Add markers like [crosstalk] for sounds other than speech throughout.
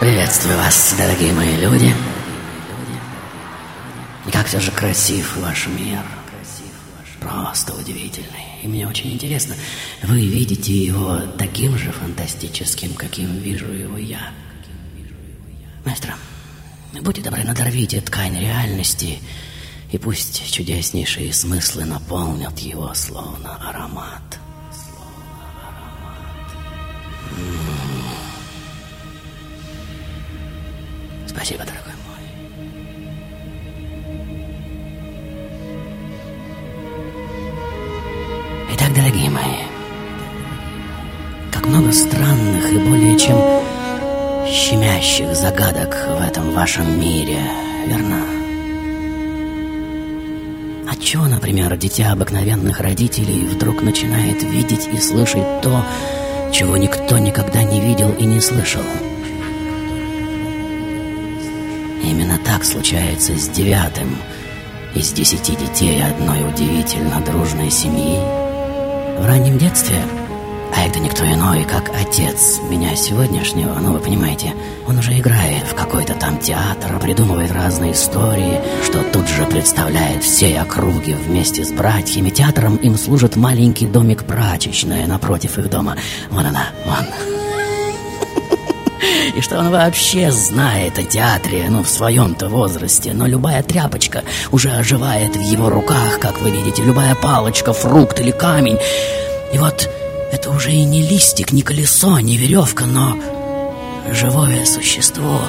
Приветствую вас, дорогие мои люди. И как все же красив ваш мир. Просто удивительный. И мне очень интересно, вы видите его таким же фантастическим, каким вижу его я. Маэстро, будьте добры, надорвите ткань реальности, и пусть чудеснейшие смыслы наполнят его словно аромат. Спасибо, дорогой мой. Итак, дорогие мои, как много странных и более чем щемящих загадок в этом вашем мире, верно? Отчего, например, дитя обыкновенных родителей вдруг начинает видеть и слышать то, чего никто никогда не видел и не слышал? Именно так случается с девятым из десяти детей одной удивительно дружной семьи. В раннем детстве, а это никто иной, как отец меня сегодняшнего, ну вы понимаете, он уже играет в какой-то там театр, придумывает разные истории, что тут же представляет всей округи вместе с братьями. Театром им служит маленький домик прачечная напротив их дома. Вон она, вон. И что он вообще знает о театре, ну, в своем-то возрасте. Но любая тряпочка уже оживает в его руках, как вы видите. Любая палочка, фрукт или камень. И вот это уже и не листик, не колесо, не веревка, но живое существо,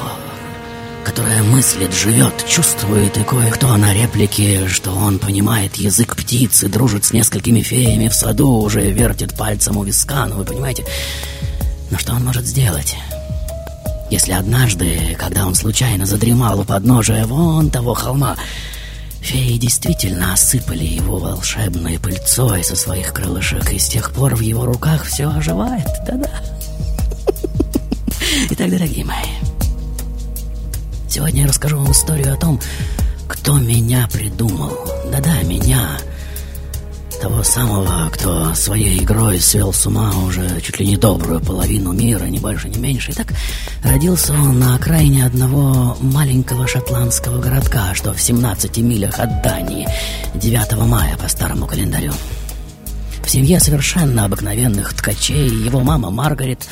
которое мыслит, живет, чувствует, и кое-кто на реплике, что он понимает язык птицы, дружит с несколькими феями в саду, уже вертит пальцем у виска, ну, вы понимаете. Но что он может сделать? Если однажды, когда он случайно задремал у подножия вон того холма, феи действительно осыпали его волшебной пыльцой со своих крылышек, и с тех пор в его руках все оживает, да-да. Итак, дорогие мои, сегодня я расскажу вам историю о том, кто меня придумал. Да-да, меня. Того самого, кто своей игрой свел с ума уже чуть ли не добрую половину мира, ни больше, ни меньше. Итак, родился он на окраине одного маленького шотландского городка, что в 17 милях от Дании, 9 мая по старому календарю. В семье совершенно обыкновенных ткачей его мама Маргарет,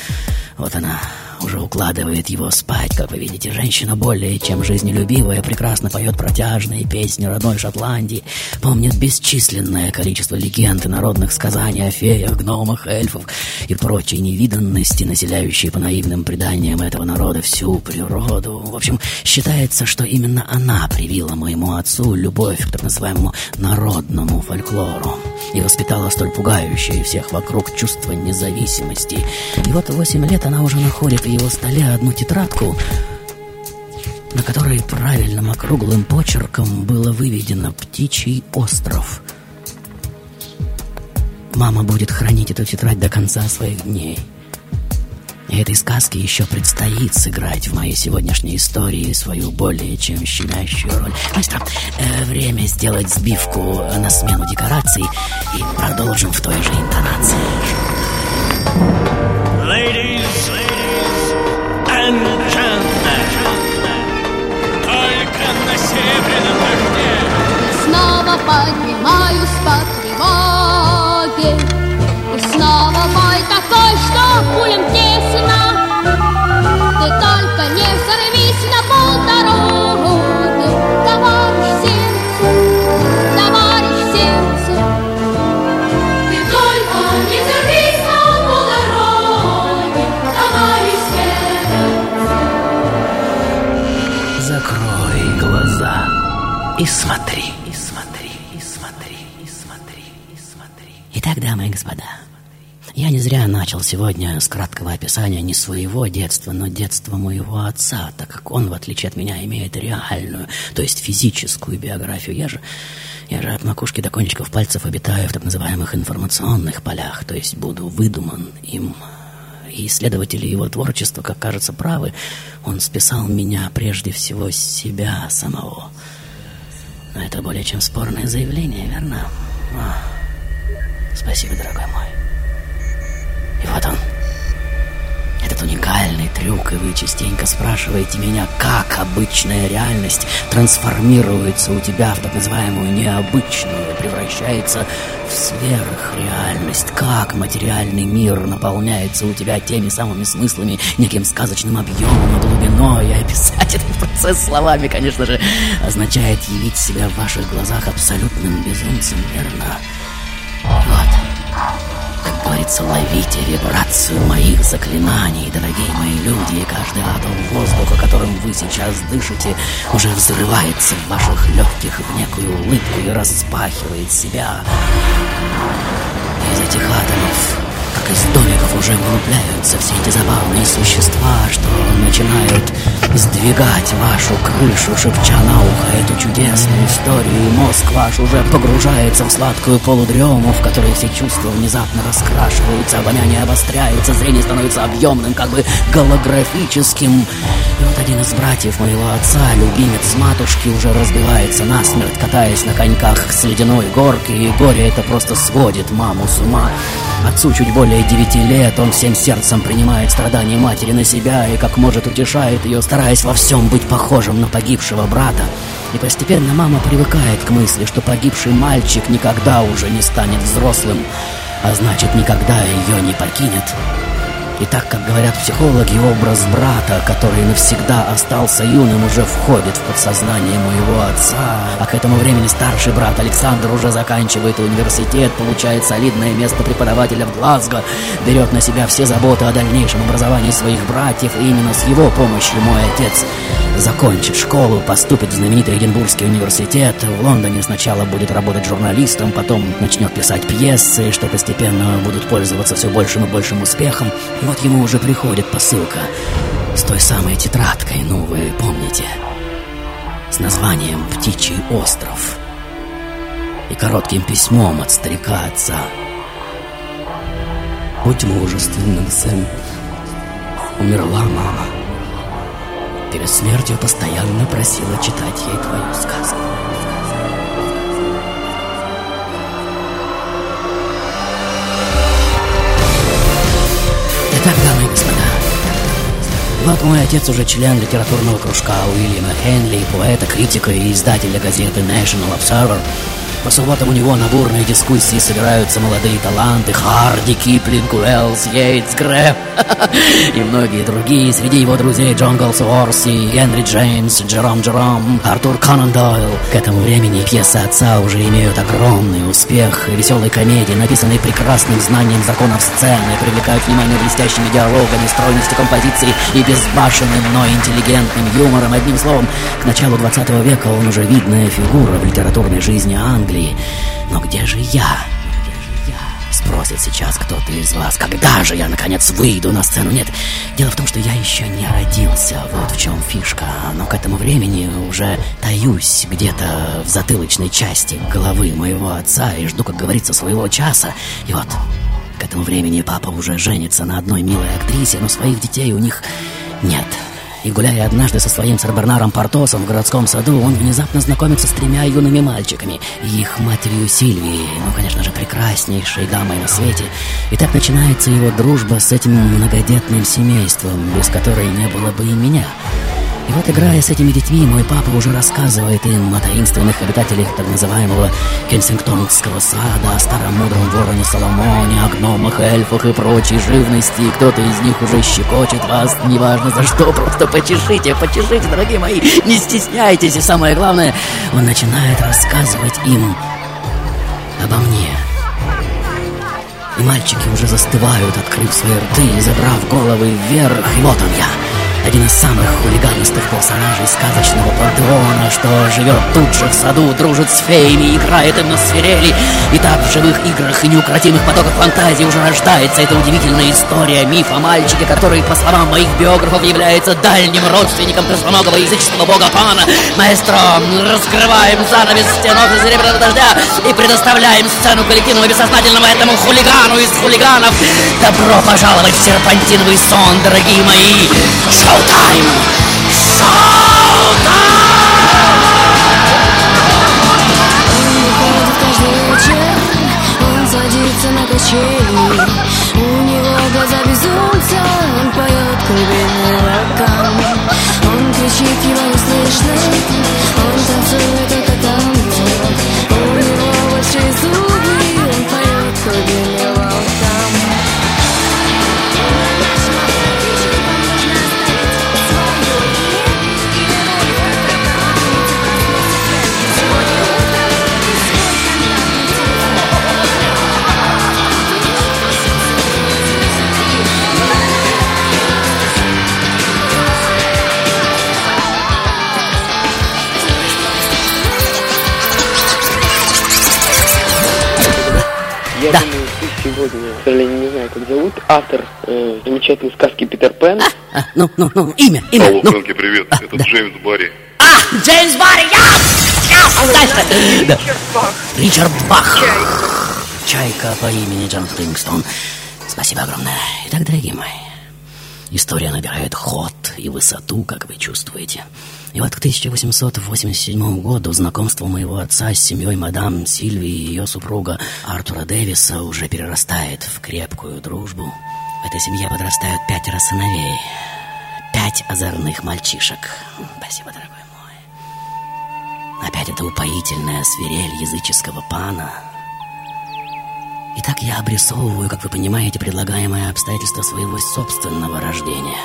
вот она, уже укладывает его спать, как вы видите. Женщина более чем жизнелюбивая, прекрасно поет протяжные песни родной Шотландии, помнит бесчисленное количество легенд и народных сказаний о феях, гномах, эльфов и прочей невиданности, населяющей по наивным преданиям этого народа всю природу. В общем, считается, что именно она привила моему отцу любовь к так называемому народному фольклору и воспитала столь пугающее всех вокруг чувство независимости. И вот восемь лет она уже находит в его столе одну тетрадку, на которой правильным округлым почерком было выведено «Птичий остров». Мама будет хранить эту тетрадь до конца своих дней. И этой сказке еще предстоит сыграть в моей сегодняшней истории свою более чем щемящую роль. Мастер, э, время сделать сбивку на смену декораций и продолжим в той же интонации. ladies, and gentlemen. Только на серебряном коне. Снова поднимаюсь по тревоге И снова такой, что тесно. Ты только не взорвись на полдороги Товарищ сердце, товарищ сердце. Ты только не взорвись на полдороги Товарищ сердце. Закрой глаза и смотри, я не зря начал сегодня с краткого описания не своего детства, но детства моего отца, так как он, в отличие от меня, имеет реальную, то есть физическую биографию. Я же, я же от макушки до кончиков пальцев обитаю в так называемых информационных полях, то есть буду выдуман им и исследователи его творчества, как кажется, правы. Он списал меня прежде всего с себя самого. Но это более чем спорное заявление, верно? А, спасибо, дорогой мой. И вот он. Этот уникальный трюк, и вы частенько спрашиваете меня, как обычная реальность трансформируется у тебя в так называемую необычную, превращается в сверхреальность, как материальный мир наполняется у тебя теми самыми смыслами, неким сказочным объемом и глубиной, и описать этот процесс словами, конечно же, означает явить себя в ваших глазах абсолютным безумцем, верно? Вот. Говорится, ловите вибрацию моих заклинаний, дорогие мои люди, и каждый атом воздуха, которым вы сейчас дышите, уже взрывается в ваших легких в некую улыбку и распахивает себя. Из этих атомов, как из домиков, уже вглубляются все эти забавные существа, что начинают сдвигать вашу крышу, шепча на ухо эту чудесную историю, и мозг ваш уже погружается в сладкую полудрему, в которой все чувства внезапно раскрашиваются, обоняние обостряется, зрение становится объемным, как бы голографическим. И вот один из братьев моего отца, любимец матушки, уже разбивается насмерть, катаясь на коньках с ледяной горки, и горе это просто сводит маму с ума. Отцу чуть более девяти лет, он всем сердцем принимает страдания матери на себя и как может утешает ее, стараясь во всем быть похожим на погибшего брата. И постепенно мама привыкает к мысли, что погибший мальчик никогда уже не станет взрослым, а значит никогда ее не покинет. И так, как говорят психологи, образ брата, который навсегда остался юным, уже входит в подсознание моего отца. А к этому времени старший брат Александр уже заканчивает университет, получает солидное место преподавателя в Глазго, берет на себя все заботы о дальнейшем образовании своих братьев, и именно с его помощью мой отец закончит школу, поступит в знаменитый Эдинбургский университет. В Лондоне сначала будет работать журналистом, потом начнет писать пьесы, что постепенно будут пользоваться все большим и большим успехом. И вот ему уже приходит посылка с той самой тетрадкой, ну вы помните, с названием «Птичий остров» и коротким письмом от старика отца. Будь мужественным, сын. Умерла мама. Перед смертью постоянно просила читать ей твою сказку. Вот мой отец уже член литературного кружка Уильяма Хенли, поэта, критика и издателя газеты National Observer. По субботам у него на бурные дискуссии собираются молодые таланты Харди, Киплинг, Уэллс, Йейтс, Грэм [laughs] и многие другие. Среди его друзей Джон Голсуорси, Генри Джеймс, Джером Джером, Артур Конан Дойл. К этому времени пьесы отца уже имеют огромный успех. Веселые комедии, написанные прекрасным знанием законов сцены, привлекают внимание блестящими диалогами, стройностью композиции и безбашенным, но интеллигентным юмором. Одним словом, к началу 20 века он уже видная фигура в литературной жизни Англии. Но где же я? Спросит сейчас кто-то из вас, когда же я, наконец, выйду на сцену. Нет, дело в том, что я еще не родился, вот в чем фишка. Но к этому времени уже таюсь где-то в затылочной части головы моего отца и жду, как говорится, своего часа. И вот, к этому времени папа уже женится на одной милой актрисе, но своих детей у них нет. И гуляя однажды со своим сэр Бернаром Портосом в городском саду, он внезапно знакомится с тремя юными мальчиками и их матерью Сильвией, ну, конечно же, прекраснейшей дамой на свете. И так начинается его дружба с этим многодетным семейством, без которой не было бы и меня. И вот, играя с этими детьми, мой папа уже рассказывает им о таинственных обитателях так называемого Кенсингтонского сада, о старом мудром вороне Соломоне, о гномах, эльфах и прочей живности. Кто-то из них уже щекочет вас, неважно за что, просто почешите, почешите, дорогие мои, не стесняйтесь. И самое главное, он начинает рассказывать им обо мне. И мальчики уже застывают, открыв свои рты и забрав головы вверх. И вот он я — один из самых хулиганистых персонажей сказочного пантеона, что живет тут же в саду, дружит с феями, играет им на свирели. И так в живых играх и неукротимых потоках фантазии уже рождается эта удивительная история, миф о мальчике, который, по словам моих биографов, является дальним родственником преслоногого языческого бога Пана. Маэстро, раскрываем занавес стенов из серебряного дождя и предоставляем сцену коллективного бессознательного этому хулигану из хулиганов. Добро пожаловать в серпантиновый сон, дорогие мои! Showtime! Showtime! Сожалению, не знаю, как зовут, автор э, замечательной сказки «Питер Пен». А, ну, ну, ну, имя, имя. Алло, ну. Фрэнки, привет. Это да. Джеймс Барри. А, Джеймс Барри, я! Я! Дальше. Да. Ричард Бах. Чайка по имени Джон Флингстон. Спасибо огромное. Итак, дорогие мои, история набирает ход и высоту, как вы чувствуете. И вот к 1887 году знакомство моего отца с семьей мадам Сильвии и ее супруга Артура Дэвиса уже перерастает в крепкую дружбу. В этой семье подрастают пятеро сыновей. Пять озорных мальчишек. Спасибо, дорогой мой. Опять это упоительная свирель языческого пана. Итак, я обрисовываю, как вы понимаете, предлагаемое обстоятельство своего собственного рождения.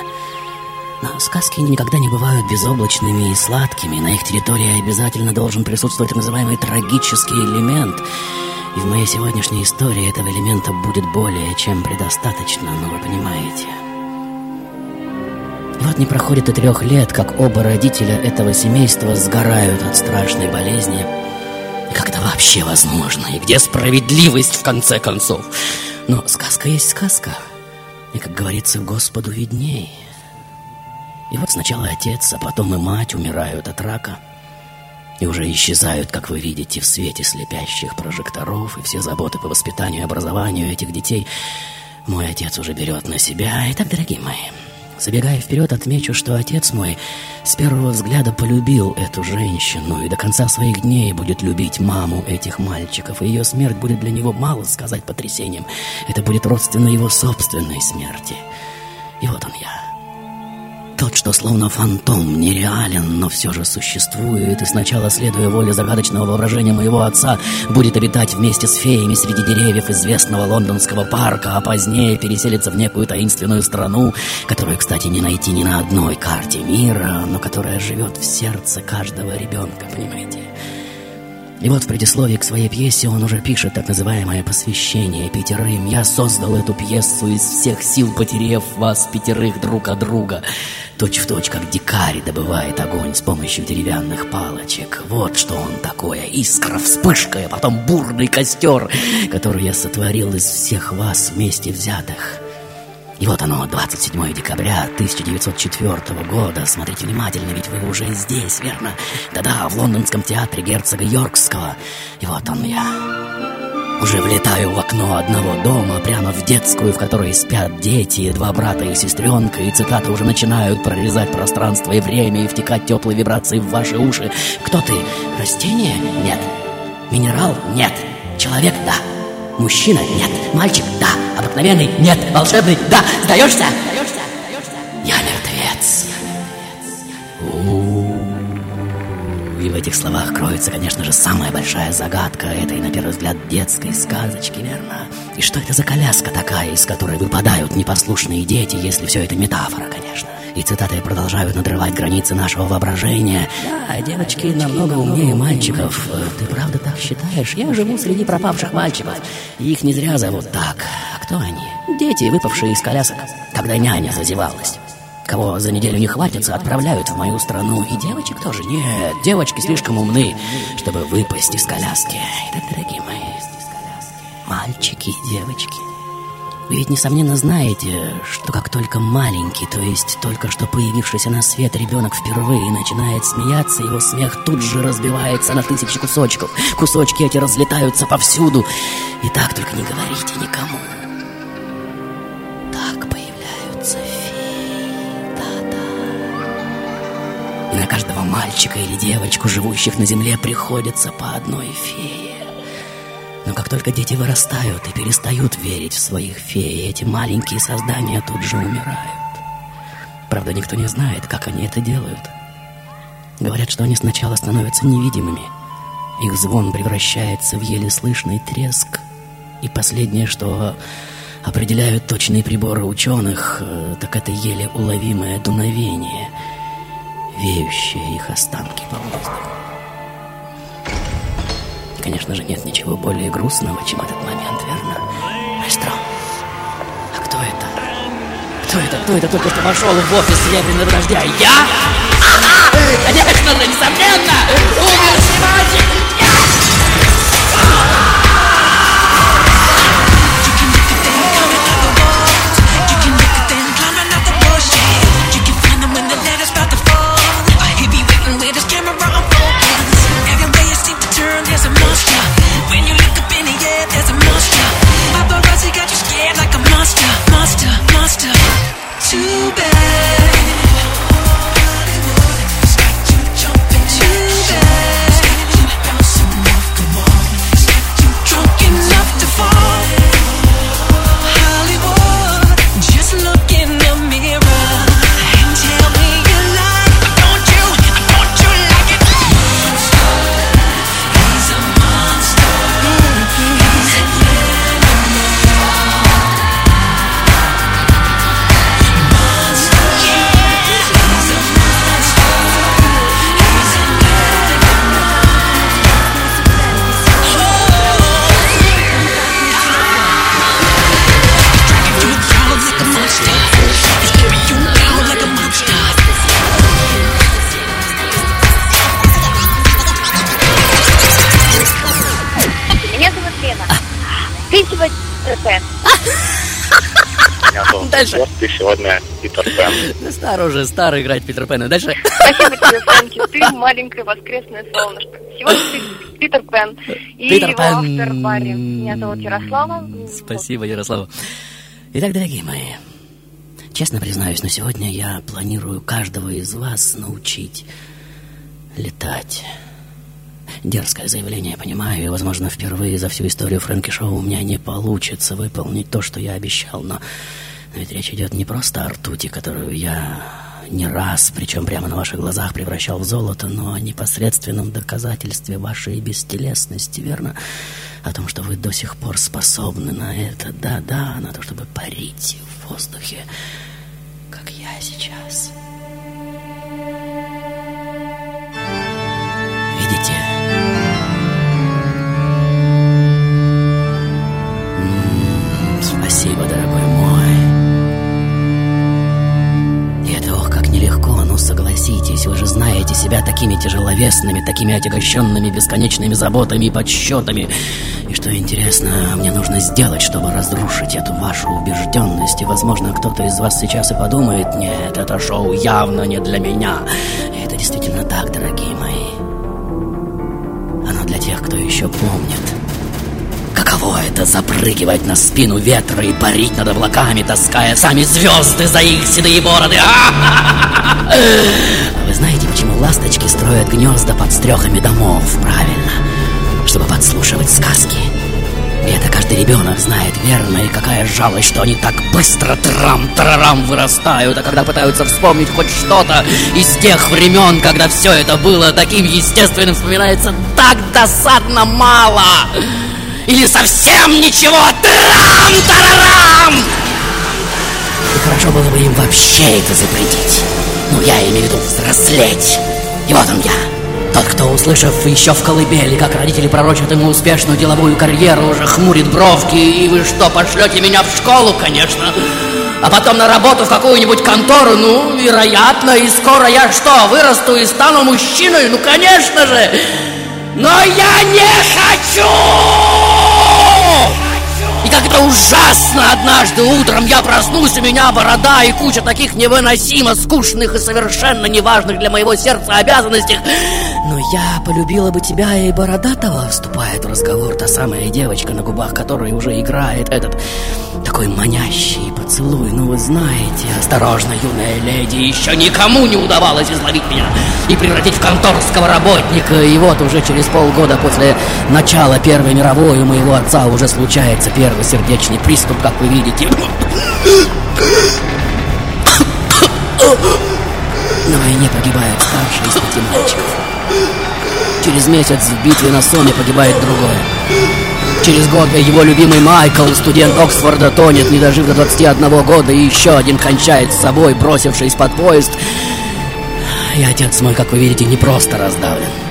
Но сказки никогда не бывают безоблачными и сладкими. На их территории обязательно должен присутствовать так называемый трагический элемент. И в моей сегодняшней истории этого элемента будет более чем предостаточно, но вы понимаете. Вот не проходит и трех лет, как оба родителя этого семейства сгорают от страшной болезни. Как это вообще возможно? И где справедливость в конце концов? Но сказка есть сказка. И, как говорится, Господу видней. И вот сначала отец, а потом и мать умирают от рака. И уже исчезают, как вы видите, в свете слепящих прожекторов, и все заботы по воспитанию и образованию этих детей мой отец уже берет на себя. Итак, дорогие мои, забегая вперед, отмечу, что отец мой с первого взгляда полюбил эту женщину и до конца своих дней будет любить маму этих мальчиков, и ее смерть будет для него мало сказать потрясением. Это будет родственно его собственной смерти. И вот он я. Тот, что словно фантом, нереален, но все же существует, и сначала, следуя воле загадочного воображения моего отца, будет обитать вместе с феями среди деревьев известного лондонского парка, а позднее переселится в некую таинственную страну, которую, кстати, не найти ни на одной карте мира, но которая живет в сердце каждого ребенка, понимаете? И вот в предисловии к своей пьесе он уже пишет так называемое посвящение пятерым. Я создал эту пьесу из всех сил, потерев вас пятерых друг от друга. Точь в точь, как дикарь добывает огонь с помощью деревянных палочек. Вот что он такое. Искра, вспышка, а потом бурный костер, который я сотворил из всех вас вместе взятых. И вот оно, 27 декабря 1904 года. Смотрите внимательно, ведь вы уже здесь, верно? Да-да, в лондонском театре герцога Йоркского. И вот он я. Уже влетаю в окно одного дома, прямо в детскую, в которой спят дети, два брата и сестренка, и цитаты уже начинают прорезать пространство и время и втекать теплые вибрации в ваши уши. Кто ты? Растение? Нет. Минерал? Нет. Человек? Да. Мужчина? Нет. Мальчик? Да. Обыкновенный? Нет. Волшебный? Да. Сдаешься? Я мертвец. И в этих словах кроется, конечно же, самая большая загадка этой, на первый взгляд, детской сказочки, верно? И что это за коляска такая, из которой выпадают непослушные дети, если все это метафора, конечно? И цитаты продолжают надрывать границы нашего воображения. Да, девочки намного умнее мальчиков. Ты правда так считаешь? Я живу среди пропавших мальчиков. Их не зря зовут так. А кто они? Дети, выпавшие из колясок, когда няня зазевалась. Кого за неделю не хватится, отправляют в мою страну. И девочек тоже. Нет, девочки слишком умны, чтобы выпасть из коляски. Итак, дорогие мои, мальчики и девочки. Вы ведь, несомненно, знаете, что как только маленький, то есть только что появившийся на свет ребенок впервые начинает смеяться, его смех тут же разбивается на тысячи кусочков. Кусочки эти разлетаются повсюду. И так только не говорите никому. Так появляются феи. Да-да. И на каждого мальчика или девочку, живущих на земле, приходится по одной фее. Но как только дети вырастают и перестают верить в своих фей, эти маленькие создания тут же умирают. Правда, никто не знает, как они это делают. Говорят, что они сначала становятся невидимыми. Их звон превращается в еле слышный треск. И последнее, что определяют точные приборы ученых, э, так это еле уловимое дуновение, веющее их останки по воздуху. Конечно же, нет ничего более грустного, чем этот момент, верно? Маэстро, а кто это? Кто это? Кто это только что вошел в офис Серебряного дождя? Я? Конечно же, ты сегодня Питер Пен. Да старый уже, старый играть Питер Пэна. Дальше. Спасибо тебе, Фрэнки. Ты маленькое воскресное солнышко. Сегодня ты Питер Пен. И Питер его Пен. автор Барри. Меня зовут Ярослава. Спасибо, Ярослава. Итак, дорогие мои, честно признаюсь, но сегодня я планирую каждого из вас научить летать. Дерзкое заявление, я понимаю, и, возможно, впервые за всю историю Фрэнки Шоу у меня не получится выполнить то, что я обещал, но, но речь идет не просто о ртути, которую я не раз, причем прямо на ваших глазах превращал в золото, но о непосредственном доказательстве вашей бестелесности, верно? О том, что вы до сих пор способны на это, да-да, на то, чтобы парить в воздухе, как я сейчас. Согласитесь, вы же знаете себя такими тяжеловесными, такими отягощенными бесконечными заботами и подсчетами. И что интересно, мне нужно сделать, чтобы разрушить эту вашу убежденность. И, возможно, кто-то из вас сейчас и подумает, нет, это шоу явно не для меня. И это действительно так, дорогие мои. Оно для тех, кто еще помнит, каково это запрыгивать на спину ветра и парить над облаками, таская сами звезды за их седые бороды? [laughs] А вы знаете, почему ласточки строят гнезда под стрехами домов? Правильно, чтобы подслушивать сказки. И это каждый ребенок знает верно, и какая жалость, что они так быстро трам-тарарам вырастают, а когда пытаются вспомнить хоть что-то из тех времен, когда все это было таким естественным, вспоминается так досадно мало. Или совсем ничего, трам-тарарам! И хорошо было бы им вообще это запретить. Ну, я имею в виду взрослеть. И вот он я, тот, кто, услышав еще в колыбели, как родители пророчат ему успешную деловую карьеру, уже хмурит бровки, и вы что, пошлете меня в школу, конечно, а потом на работу в какую-нибудь контору, ну, вероятно, и скоро я что, вырасту и стану мужчиной, ну, конечно же, но я не хочу! Как это ужасно однажды утром я проснусь, у меня борода и куча таких невыносимо скучных и совершенно неважных для моего сердца обязанностей. Но я полюбила бы тебя и бородатого, вступает в разговор та самая девочка, на губах которой уже играет этот такой манящий поцелуй. Ну вы знаете, осторожно, юная леди, еще никому не удавалось изловить меня и превратить в конторского работника. И вот уже через полгода после начала Первой мировой у моего отца уже случается первый сердечный приступ, как вы видите. На войне погибает старший из пяти мальчиков. Через месяц в битве на Соме погибает другой. Через год его любимый Майкл, студент Оксфорда, тонет, не дожив до 21 года, и еще один кончает с собой, бросившись под поезд. И отец мой, как вы видите, не просто раздавлен.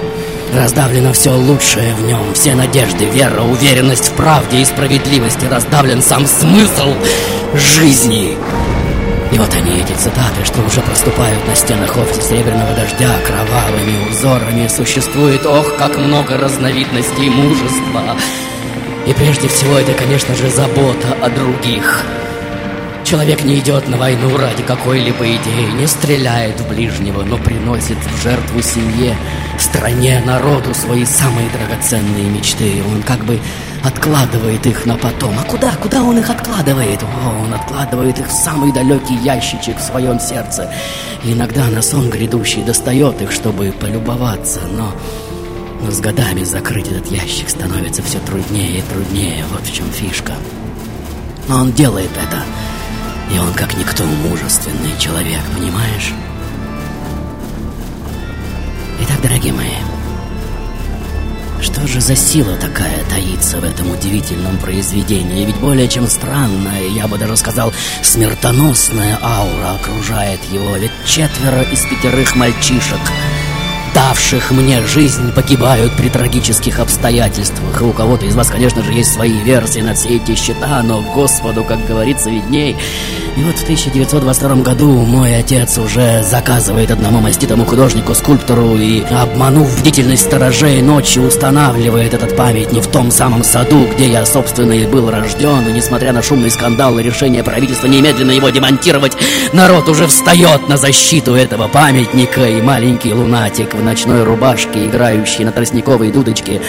Раздавлено все лучшее в нем, все надежды, вера, уверенность в правде и справедливости. Раздавлен сам смысл жизни. И вот они, эти цитаты, что уже проступают на стенах офиса Серебряного Дождя кровавыми узорами. Существует, ох, как много разновидностей мужества. И прежде всего это, конечно же, забота о других. Человек не идет на войну ради какой-либо идеи, не стреляет в ближнего, но приносит в жертву семье, стране, народу свои самые драгоценные мечты. Он как бы откладывает их на потом. А куда? Куда он их откладывает? О, он откладывает их в самый далекий ящичек в своем сердце. И иногда на сон грядущий достает их, чтобы полюбоваться, но... Но с годами закрыть этот ящик становится все труднее и труднее. Вот в чем фишка. Но он делает это. И он как никто мужественный человек, понимаешь? Итак, дорогие мои, что же за сила такая таится в этом удивительном произведении? Ведь более чем странная, я бы даже сказал, смертоносная аура окружает его. Ведь четверо из пятерых мальчишек — давших мне жизнь, погибают при трагических обстоятельствах. У кого-то из вас, конечно же, есть свои версии на все эти счета, но Господу, как говорится, видней. И вот в 1922 году мой отец уже заказывает одному маститому художнику, скульптору и, обманув бдительность сторожей, ночью устанавливает этот памятник в том самом саду, где я, собственно, и был рожден. И несмотря на шумный скандал и решение правительства немедленно его демонтировать, народ уже встает на защиту этого памятника, и маленький лунатик в ночной рубашке, играющий на тростниковой дудочке,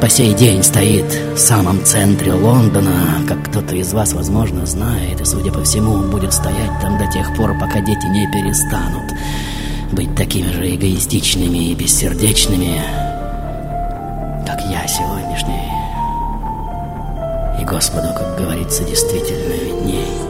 по сей день стоит в самом центре Лондона, как кто-то из вас, возможно, знает, и, судя по всему, он будет стоять там до тех пор, пока дети не перестанут быть такими же эгоистичными и бессердечными, как я сегодняшний. И Господу, как говорится, действительно видней.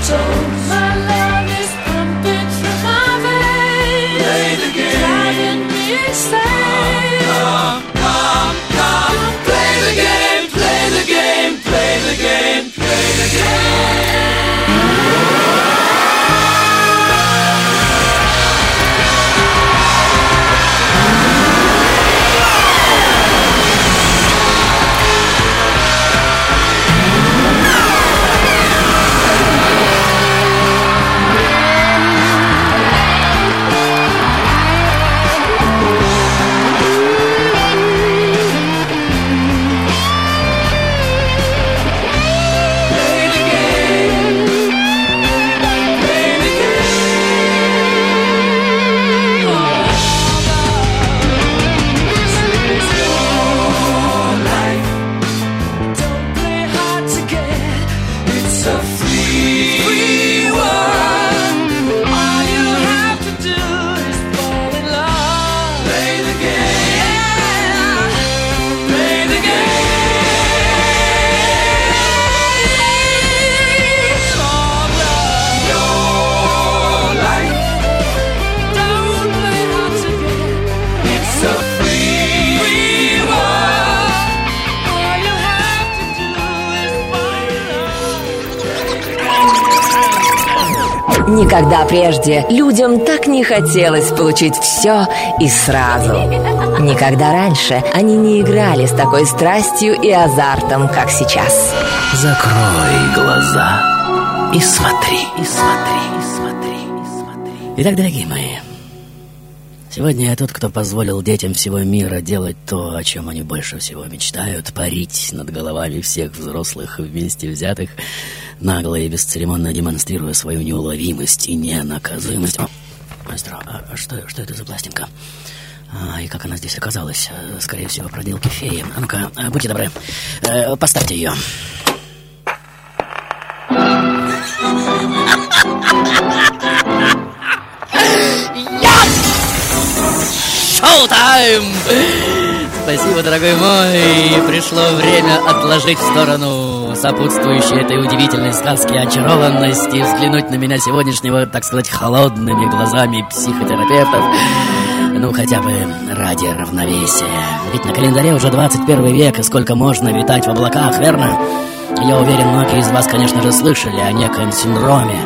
So. Никогда прежде людям так не хотелось получить все и сразу. Никогда раньше они не играли с такой страстью и азартом, как сейчас. Закрой глаза и смотри, и смотри, и смотри, и смотри. Итак, дорогие мои, сегодня я тот, кто позволил детям всего мира делать то, о чем они больше всего мечтают, парить над головами всех взрослых вместе взятых, нагло и бесцеремонно демонстрируя свою неуловимость и ненаказуемость. О, маэстро, а что, что это за пластинка? А, и как она здесь оказалась? Э, Скорее всего, проделки феи. А ну-ка, э, будьте добры, э, поставьте ее. Шоу-тайм! Спасибо, дорогой мой. Пришло время отложить в сторону сопутствующей этой удивительной сказке очарованность и взглянуть на меня сегодняшнего, так сказать, холодными глазами психотерапевтов. Ну, хотя бы ради равновесия. Ведь на календаре уже 21 век, и сколько можно витать в облаках, верно? Я уверен, многие из вас, конечно же, слышали о некоем синдроме,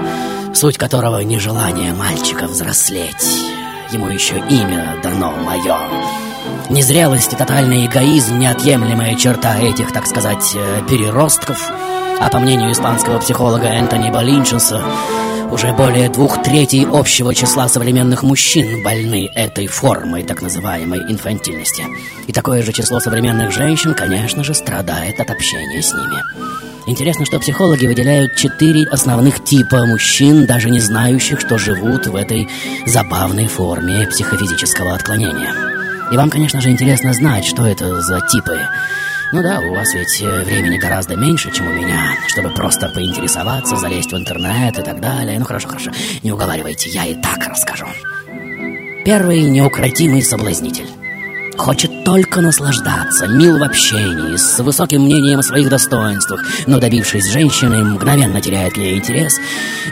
суть которого нежелание мальчика взрослеть. Ему еще имя дано мое. Незрелость и тотальный эгоизм – неотъемлемая черта этих, так сказать, э, переростков. А по мнению испанского психолога Энтони Болинчеса, уже более двух третей общего числа современных мужчин больны этой формой так называемой инфантильности. И такое же число современных женщин, конечно же, страдает от общения с ними. Интересно, что психологи выделяют четыре основных типа мужчин, даже не знающих, что живут в этой забавной форме психофизического отклонения. И вам, конечно же, интересно знать, что это за типы. Ну да, у вас ведь э, времени гораздо меньше, чем у меня, чтобы просто поинтересоваться, залезть в интернет и так далее. Ну хорошо, хорошо, не уговаривайте, я и так расскажу. Первый неукротимый соблазнитель. Хочет только наслаждаться, мил в общении, с высоким мнением о своих достоинствах, но добившись женщины, мгновенно теряет к ней интерес.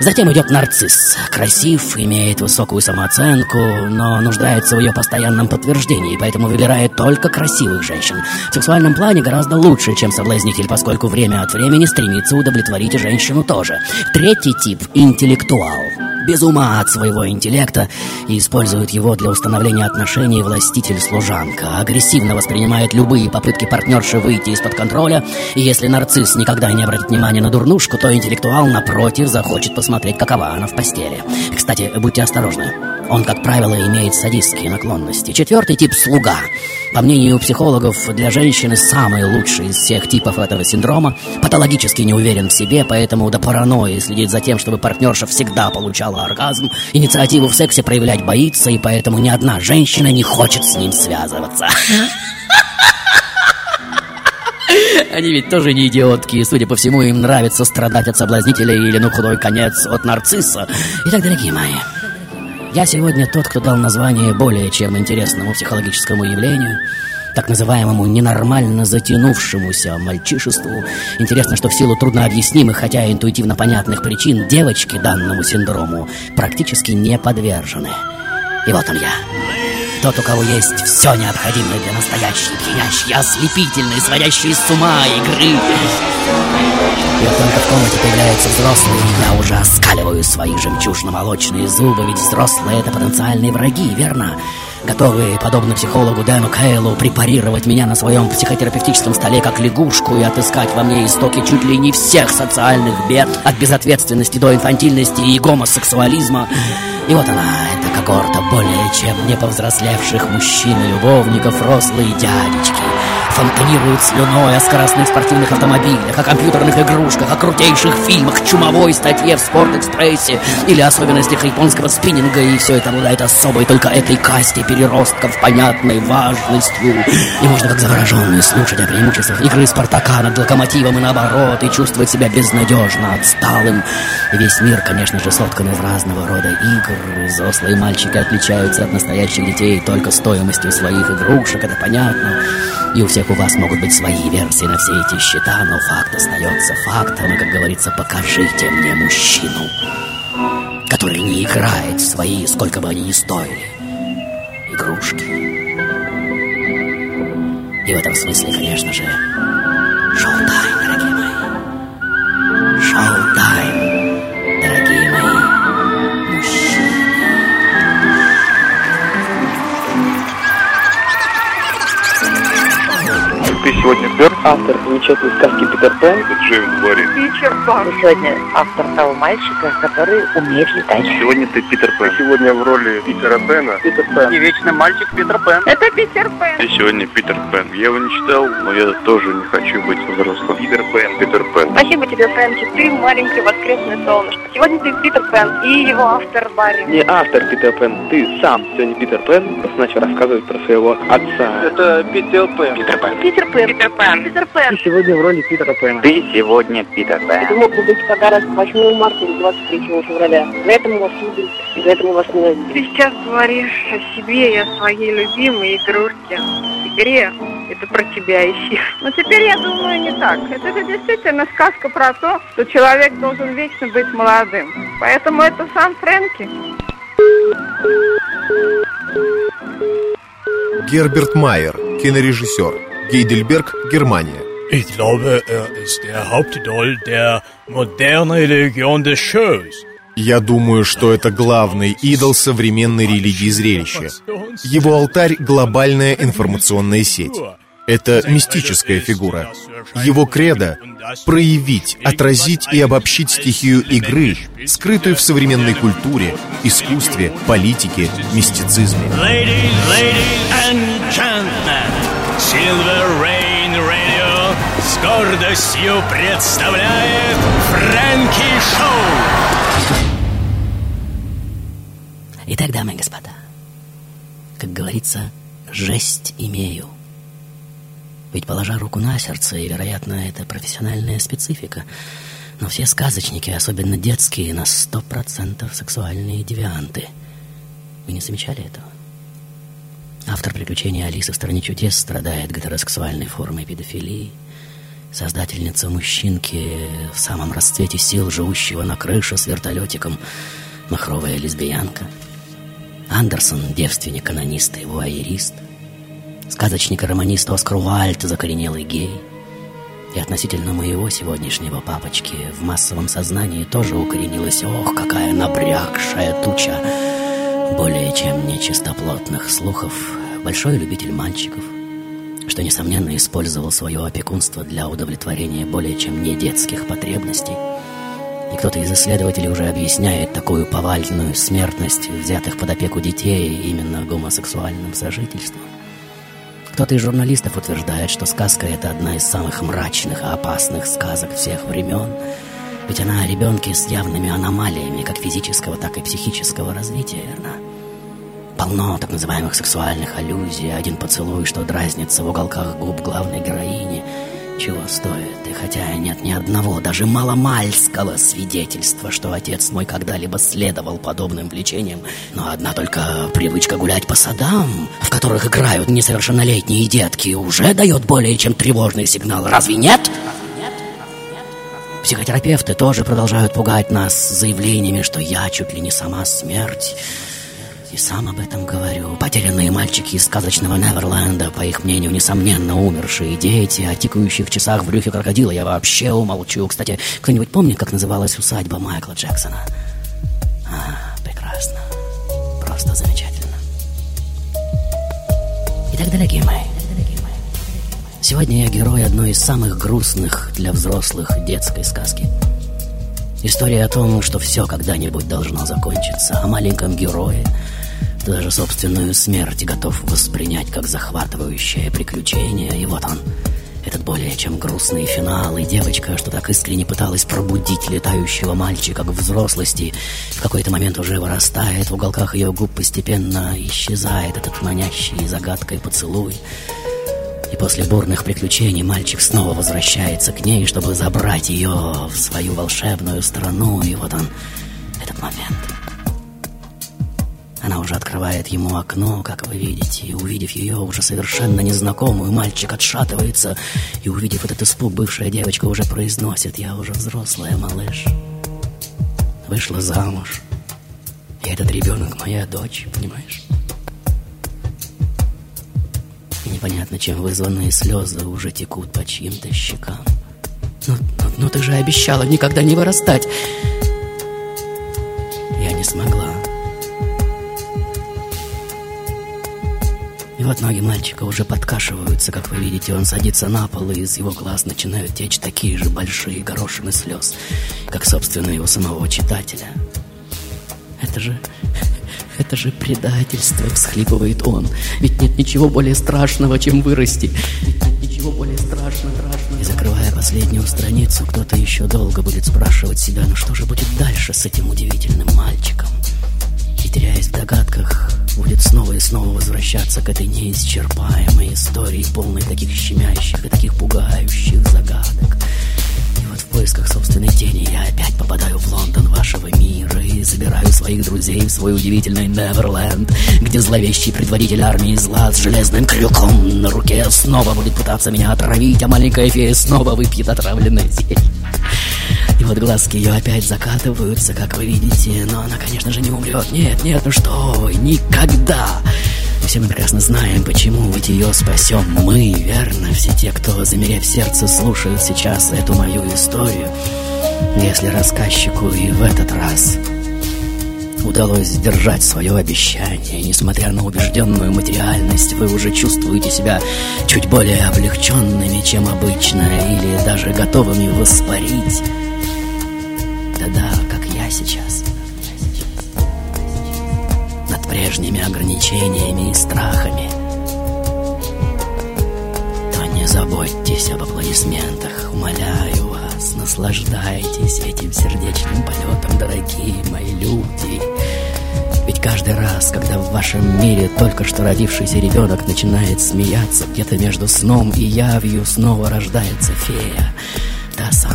Затем идет нарцисс. Красив, имеет высокую самооценку, но нуждается в ее постоянном подтверждении, поэтому выбирает только красивых женщин. В сексуальном плане гораздо лучше, чем соблазнитель, поскольку время от времени стремится удовлетворить женщину тоже. Третий тип – интеллектуал без ума от своего интеллекта и использует его для установления отношений властитель-служанка. Агрессивно воспринимает любые попытки партнерши выйти из-под контроля, и если нарцисс никогда не обратит внимания на дурнушку, то интеллектуал, напротив, захочет посмотреть, какова она в постели. Кстати, будьте осторожны. Он, как правило, имеет садистские наклонности. Четвертый тип – слуга. По мнению психологов, для женщины самый лучший из всех типов этого синдрома. Патологически не уверен в себе, поэтому до паранойи следит за тем, чтобы партнерша всегда получала оргазм. Инициативу в сексе проявлять боится, и поэтому ни одна женщина не хочет с ним связываться. [laughs] Они ведь тоже не идиотки, и, судя по всему, им нравится страдать от соблазнителя или, ну, худой конец, от нарцисса. Итак, дорогие мои, я сегодня тот, кто дал название более чем интересному психологическому явлению. так называемому ненормально затянувшемуся мальчишеству. Интересно, что в силу труднообъяснимых, хотя интуитивно понятных причин, девочки данному синдрому практически не подвержены. И вот он я. Тот, у кого есть все необходимое для настоящей, пьянящей, ослепительной, сводящей с ума игры. Вот только в комнате появляются взрослые, и я уже оскаливаю свои жемчужно-молочные зубы, ведь взрослые — это потенциальные враги, верно? Готовые, подобно психологу Дэну Кейлу, препарировать меня на своем психотерапевтическом столе как лягушку и отыскать во мне истоки чуть ли не всех социальных бед, от безответственности до инфантильности и гомосексуализма. И вот она, эта когорта более чем не повзрослевших мужчин и любовников, рослые дядечки, фонтанируют слюной о скоростных спортивных автомобилях, о компьютерных игрушках, о крутейших фильмах, чумовой статье в Спорт-экспрессе или особенностях японского спиннинга, и все это обладает особой только этой касте переростков понятной важностью. И можно как завороженный слушать о преимуществах игры Спартака над Локомотивом и наоборот, и чувствовать себя безнадежно отсталым. И весь мир, конечно же, соткан из разного рода игр. Взрослые мальчики отличаются от настоящих детей только стоимостью своих игрушек, это понятно. И у всех у вас могут быть свои версии на все эти счета, но факт остается фактом, и, как говорится, покажите мне мужчину, который не играет в свои, сколько бы они ни стоили, игрушки. И в этом смысле, конечно же, шоу-тайм, сегодня. Берг, автор замечательной сказки Питер Пен. Джеймс Барри. Питер Пан. Сегодня автор того мальчика, который умеет летать. Сегодня ты Питер Пен. Сегодня в роли Питера Пена. Питер Пен. И вечный мальчик Питер Пен. Это Питер Пен. И сегодня Питер Пен. Я его не читал, но я тоже не хочу быть взрослым. Питер Пен. Питер Пен. Спасибо тебе, Фрэнки. Ты маленькое воскресное солнышко. Сегодня ты Питер Пен и его автор Барри. Не автор Питер Пен, ты сам сегодня Питер Пен. Начал рассказывать про своего отца. Это Питер Пен. Питер Пен. Питер Пен. Питер Пен. Питер Пен. Ты сегодня в роли Питера Пена. Ты сегодня Питер Пен. Это мог бы быть подарок 8 марта или 23 февраля. За это мы вас любим, и за это мы вас ненавидим. Ты сейчас говоришь о себе и о своей любимой игрушке. Игре. Это про тебя ищи. Но теперь я думаю не так. Это, это действительно сказка про то, что человек должен вечно быть молодым. Поэтому это сам Фрэнки. Герберт Майер, кинорежиссер. Гейдельберг, Германия. Ich glaube, er ist der Hauptidol der modernen Religion des Shows. Я думаю, что это главный идол современной религии зрелища. Его алтарь — глобальная информационная сеть. Это мистическая фигура. Его кредо — проявить, отразить и обобщить стихию игры, скрытую в современной культуре, искусстве, политике, мистицизме. Ladies, ladies and gentlemen, Silver гордостью представляет Фрэнки Шоу. Итак, дамы и господа, как говорится, жесть имею. Ведь, положа руку на сердце, и, вероятно, это профессиональная специфика, но все сказочники, особенно детские, на сто процентов сексуальные девианты. Вы не замечали этого? Автор приключений Алисы в стране чудес страдает гетеросексуальной формой педофилии. Создательница мужчинки в самом расцвете сил, живущего на крыше с вертолетиком, махровая лесбиянка. Андерсон, девственник-канонист и вуайерист. Сказочник и романист Оскар Уальд, закоренелый гей. И относительно моего сегодняшнего папочки в массовом сознании тоже укоренилась, ох, какая набрякшая туча более чем нечистоплотных слухов, большой любитель мальчиков, что, несомненно, использовал свое опекунство для удовлетворения более чем не детских потребностей. И кто-то из исследователей уже объясняет такую повальную смертность взятых под опеку детей именно гомосексуальным сожительством. Кто-то из журналистов утверждает, что сказка — это одна из самых мрачных и опасных сказок всех времен, ведь она о ребенке с явными аномалиями как физического, так и психического развития, верно? Полно так называемых сексуальных аллюзий, один поцелуй, что дразнится в уголках губ главной героини, чего стоит. И хотя нет ни одного, даже маломальского свидетельства, что отец мой когда-либо следовал подобным влечениям, но одна только привычка гулять по садам, в которых играют несовершеннолетние детки, уже дает более чем тревожный сигнал. Разве нет? Психотерапевты тоже продолжают пугать нас заявлениями, что я чуть ли не сама смерть. И сам об этом говорю. Потерянные мальчики из сказочного Неверленда, по их мнению, несомненно, умершие дети, о тикающих часах в брюхе крокодила я вообще умолчу. Кстати, кто-нибудь помнит, как называлась усадьба Майкла Джексона? А, прекрасно. Просто замечательно. Итак, дорогие мои, сегодня я герой одной из самых грустных для взрослых детской сказки. История о том, что все когда-нибудь должно закончиться, о маленьком герое, даже собственную смерть готов воспринять как захватывающее приключение. И вот он, этот более чем грустный финал, и девочка, что так искренне пыталась пробудить летающего мальчика к взрослости, в какой-то момент уже вырастает, в уголках ее губ постепенно исчезает этот манящий загадкой поцелуй. И после бурных приключений мальчик снова возвращается к ней, чтобы забрать ее в свою волшебную страну. И вот он, этот момент — она уже открывает ему окно, как вы видите, и увидев ее уже совершенно незнакомую, мальчик отшатывается, и увидев этот испуг, бывшая девочка уже произносит «Я уже взрослая, малыш, вышла замуж, и этот ребенок моя дочь, понимаешь?» Непонятно, чем вызванные слезы уже текут по чьим-то щекам. «Ну, ну, ну ты же обещала никогда не вырастать!» Вот ноги мальчика уже подкашиваются, как вы видите. Он садится на пол, и из его глаз начинают течь такие же большие горошины слез, как, собственно, его самого читателя. Это же... Это же предательство, всхлипывает он. Ведь нет ничего более страшного, чем вырасти. Ведь нет ничего более страшного, страшного. И закрывая последнюю страницу, кто-то еще долго будет спрашивать себя, ну что же будет дальше с этим удивительным мальчиком? Теряясь в догадках, будет снова и снова возвращаться к этой неисчерпаемой истории, полной таких щемящих и таких пугающих загадок. И вот в поисках собственной тени я опять попадаю в Лондон вашего мира и забираю своих друзей в свой удивительный Неверленд, где зловещий предводитель армии зла с железным крюком на руке снова будет пытаться меня отравить, а маленькая фея снова выпьет отравленное зелье. И вот глазки ее опять закатываются, как вы видите, но она, конечно же, не умрет. Нет, нет, ну что вы, никогда! И все мы прекрасно знаем, почему ведь ее спасем мы, верно? Все те, кто, замерев сердце, слушают сейчас эту мою историю. Если рассказчику и в этот раз удалось сдержать свое обещание, несмотря на убежденную материальность, вы уже чувствуете себя чуть более облегченными, чем обычно, или даже готовыми воспарить. Сейчас. Над прежними ограничениями и страхами. То не заботьтесь об аплодисментах, умоляю вас, наслаждайтесь этим сердечным полетом, дорогие мои люди. Ведь каждый раз, когда в вашем мире только что родившийся ребенок начинает смеяться, где-то между сном и явью снова рождается фея, та самая,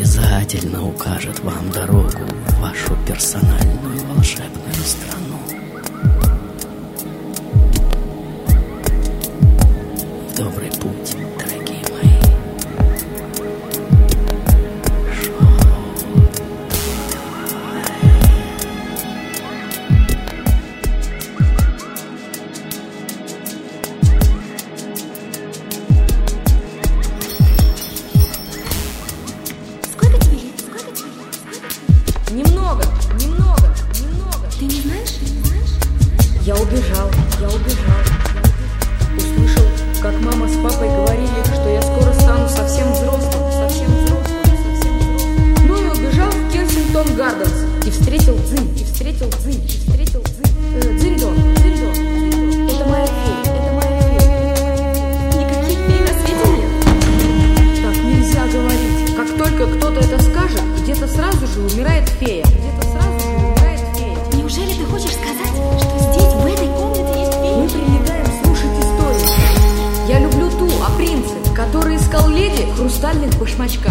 обязательно укажет вам дорогу в вашу персональную волшебную страну. Добрый Смачка.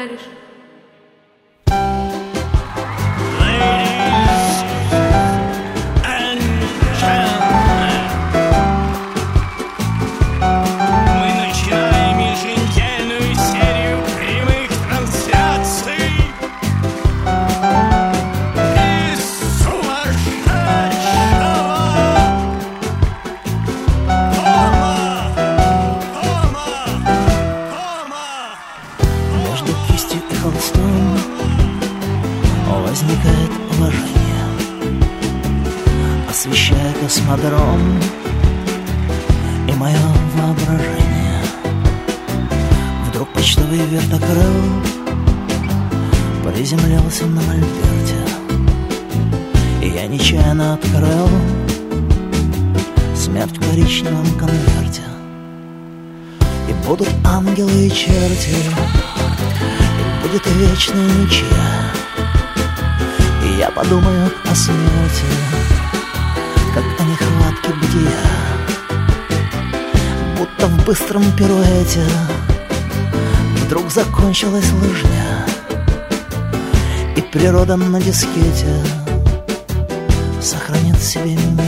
ударишь. Космодром и мое воображение. Вдруг почтовый вертокрыл приземлился на мольберте. И я нечаянно открыл смерть в коричневом конверте. И будут ангелы и черти И будет вечная ничья. И я подумаю о смерти Как о нехватке бытия. Будто в быстром пируэте Вдруг закончилась лыжня И природа на дискете Сохранит себе меня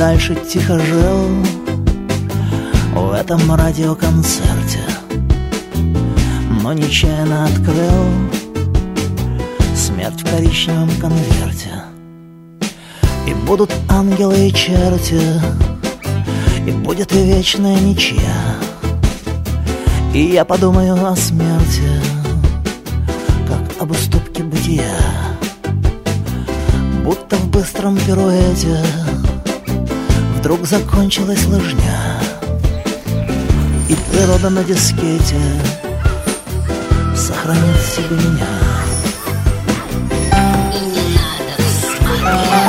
дальше тихо жил В этом радиоконцерте Но нечаянно открыл Смерть в коричневом конверте. И будут ангелы и черти И будет вечная ничья. И я подумаю о смерти Как об уступке бытия. Будто в быстром пируэте Вдруг закончилась лыжня И природа на дискете Сохранит себе меня. И не надо смотреться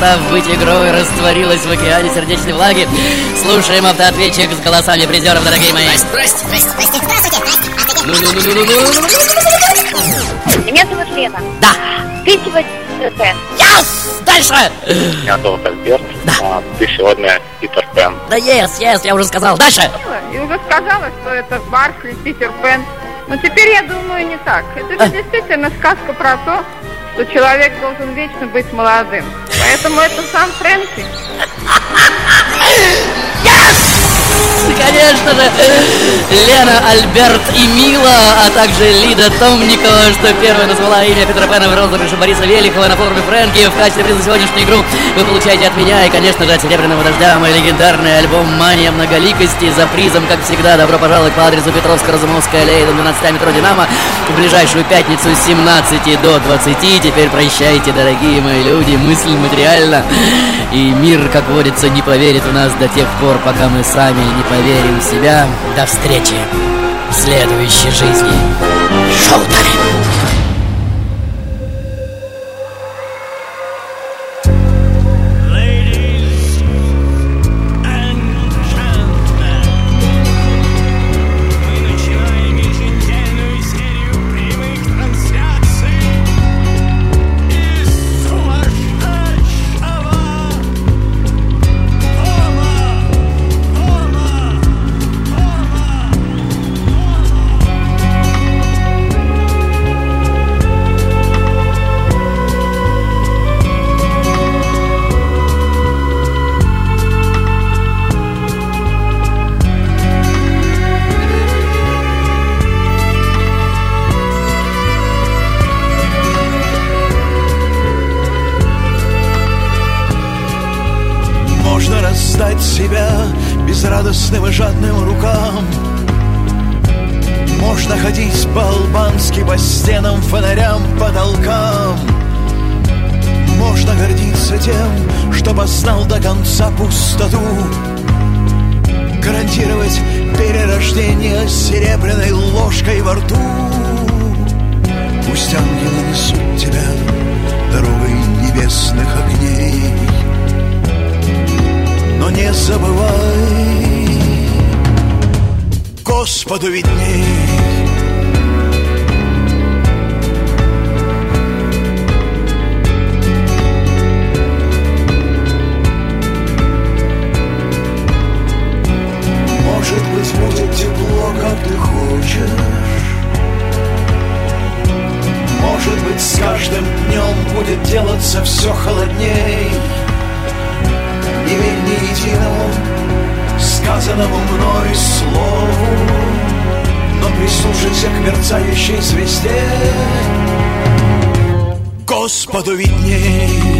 перестав быть игрой, растворилась в океане сердечной влаги. Слушаем автоответчик с голосами призеров, дорогие мои. Здрасте, здрасте, здрасте, здравствуйте, Меня зовут Лена. Да. Ты сегодня Пен. Yes! Дальше! Меня зовут Альберт. А, ты сегодня Питер Пен. Да yes, yes, я уже сказал. Дальше! И уже сказала, что это Барсли, Питер Пен. Но теперь я думаю не так. Это же действительно сказка про то, что человек должен вечно быть молодым. Поэтому это сам Фрэнки. Конечно же, Лена, Альберт и Мила, а также Лида Томникова, что первая назвала имя Петра Пена в розыгрыше Бориса Велихова на форуме Фрэнки. В качестве приза за сегодняшнюю игру вы получаете от меня и, конечно же, от Серебряного Дождя мой легендарный альбом «Мания многоликости» за призом, как всегда. Добро пожаловать по адресу Петровско-Разумовская аллея, дом 12 метро «Динамо» в ближайшую пятницу с 17 до 20. Теперь прощайте, дорогие мои люди, мысль материальна. И мир, как водится, не поверит в нас до тех пор, пока мы сами не поверим в себя. До встречи в следующей жизни. Шоу-тайм! Себя безрадостным и жадным рукам. Можно ходить по-албански по стенам, фонарям, потолкам. Можно гордиться тем, что познал до конца пустоту. Гарантировать перерождение серебряной ложкой во рту. Пусть ангелы несут тебя дорогой небесных огней не забывай, Господу видней. Может быть, будет тепло, как ты хочешь. Может быть, с каждым днем будет делаться все холодней. Единому сказанному мной слову, но прислушайся к мерцающей звезде. Господу видней.